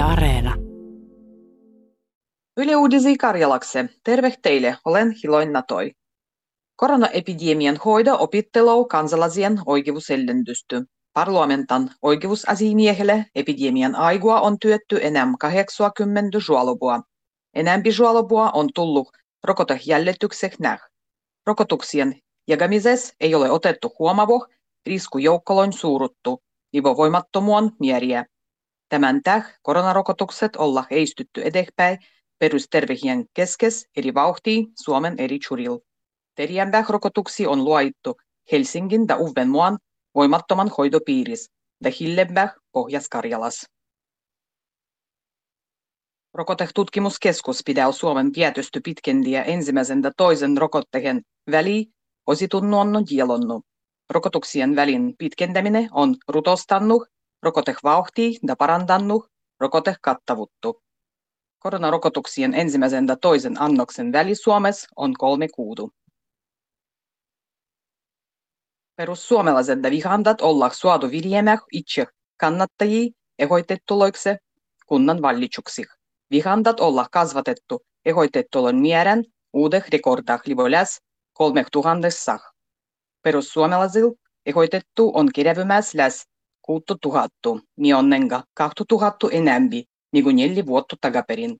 Yle Areena. Yle Uudisi Karjalakse. Terve teille, olen Hiloin Natoi. Koronaepidemian hoida opittelou kansalasien oikeusellendystä. Parlamentan oikeusasiamiehelle epidemian aigua on työtty enää 80 juolobua. Enämpi juolobua on tullut rokotejäljityksek näh. Rokotuksien jakamisessa ei ole otettu huomavo riskujoukkoloin suuruttu, ivovoimattomuon mieriä. Tämän täh koronarokotukset olla heistytty eteenpäin perustervehien keskes eri vauhtia Suomen eri churil. Teriämbäh rokotuksi on luoittu Helsingin ja Uvenmuan voimattoman hoitopiiris ja Hillebäh Pohjas-Karjalas. Rokotetutkimuskeskus pitää Suomen tietysty pitkendiä ensimmäisen ja toisen rokotteen väliin ositunnuon jielonnut. Rokotuksien välin pitkentäminen on rutostannut rokotevauhtia ja parantannut rokotekattavuutta. Koronarokotuksien ensimmäisen ja toisen annoksen väli Suomessa on kolme kuutu. Perussuomalaiset vihandat olla suotu viljemään itse kannattajia ehoitettuloiksi kunnan vallitsuksih. Vihandat olla kasvatettu ehoitettulon määrän uudeh rekordah livoläs kolmeh tuhannessah. Perussuomalaisil ehoitettu on kirjavymäs läs kuuttu tuhattu, mionnenga kahtu tuhattu enämpi niin kuin neljä vuotta takaperin.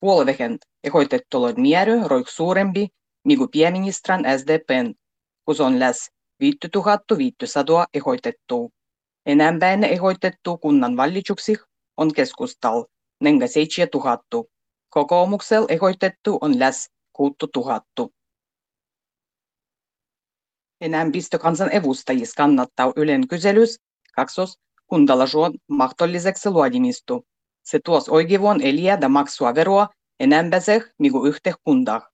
Puolivehen ehoitettujen määrä roik suurempi kuin pääministran SDPn, kun on läs 5500 ehoitettua. Enempään ehoitettu kunnan vallituksih on keskustal, nenga 7000. Kokoomuksel ehoitettu on läs 6000. Enempistö kansan evustajis kannattaa Ylen kyselys kaksos kuntalaisuuden mahdolliseksi luodimistu. Se tuos oikeuon eliä ja maksua veroa enempää migu yhteiskuntaa.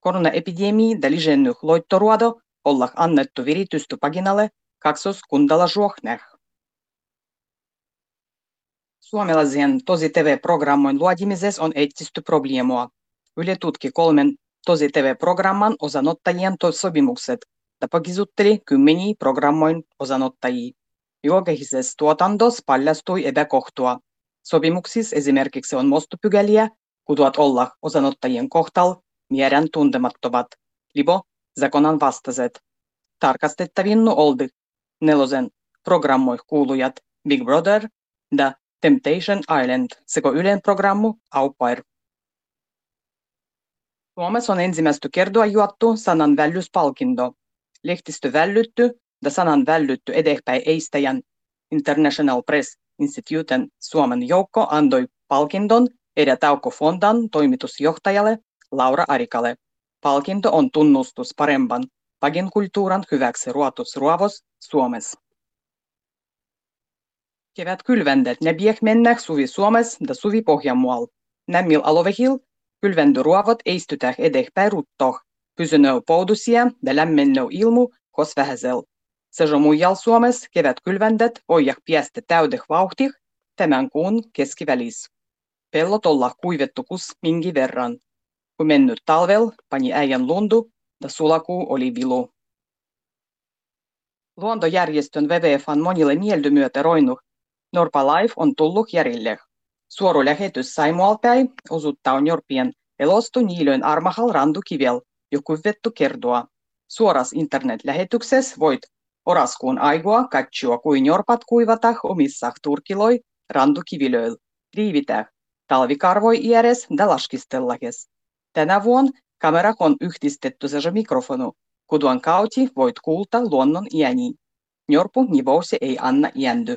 Koronaepidemia ja lisennyt loittoruodo olla annettu viritystä paginalle kaksos kuntalaisuuhneh. Suomalaisen tosi TV-programmoin luodimisessa on etsitty probleemoa. Yle tutki kolmen tosi TV-programman osanottajien sopimukset ja pakisutteli kymmeniä programmoin osanottajia. Julkisessa tuotantos paljastui epäkohtua. Sopimuksissa esimerkiksi on mostopykäliä, kutuat olla osanottajien kohtal mielen tuntemattomat, libo zakonan vastaiset. Tarkastettavinnu oldi nelosen programmoih kuulujat Big Brother ja Temptation Island sekä Ylen programmu Au Pair. Suomessa on ensimmäistä kertoa juottu sanan vällyspalkinto. Lehtistö vällytty ja sanan vällytty eteenpäin eistäjän International Press Instituten Suomen joukko antoi palkinton Edä Fondan toimitusjohtajalle Laura Arikalle. Palkinto on tunnustus parempan paginkulttuuran hyväksi ruotusruovos Suomessa. Kevät kylvändet ne biek mennä suvi Suomessa ja suvi Pohjanmual. Nämmil alovehil kylvendyruovot eistytä eteenpäin ruttoh. Pysynöö poudusia ja lämmennöö ilmu kos vähäsel. Sežomujal Suomessa kevätkylvändet voijak piästä täydeh vauhtih tämän kuun keskivälis. Pellot olla kuivettu kus mingi verran. Kun mennyt talvel, pani äijän lundu ja sulakuu oli vilu. Luontojärjestön WWFn monille mieldymyötä roinut Norpa Life on tullut järille. Suoru lähetys Saimualpäin osuttaa Norpien elostu niilön armahal randukivel, joku vettu kertoa. Suoras internet-lähetyksessä voit oraskuun aigua katsua kuin jorpat kuivata omissa turkiloi randukivilöil. Riivitä talvikarvoi ieres ja laskistellages. Tänä vuonna kamera on yhdistetty se mikrofonu, kuduan kauti voit kuulta luonnon iäni. Njorpu nivousi ei anna iändy.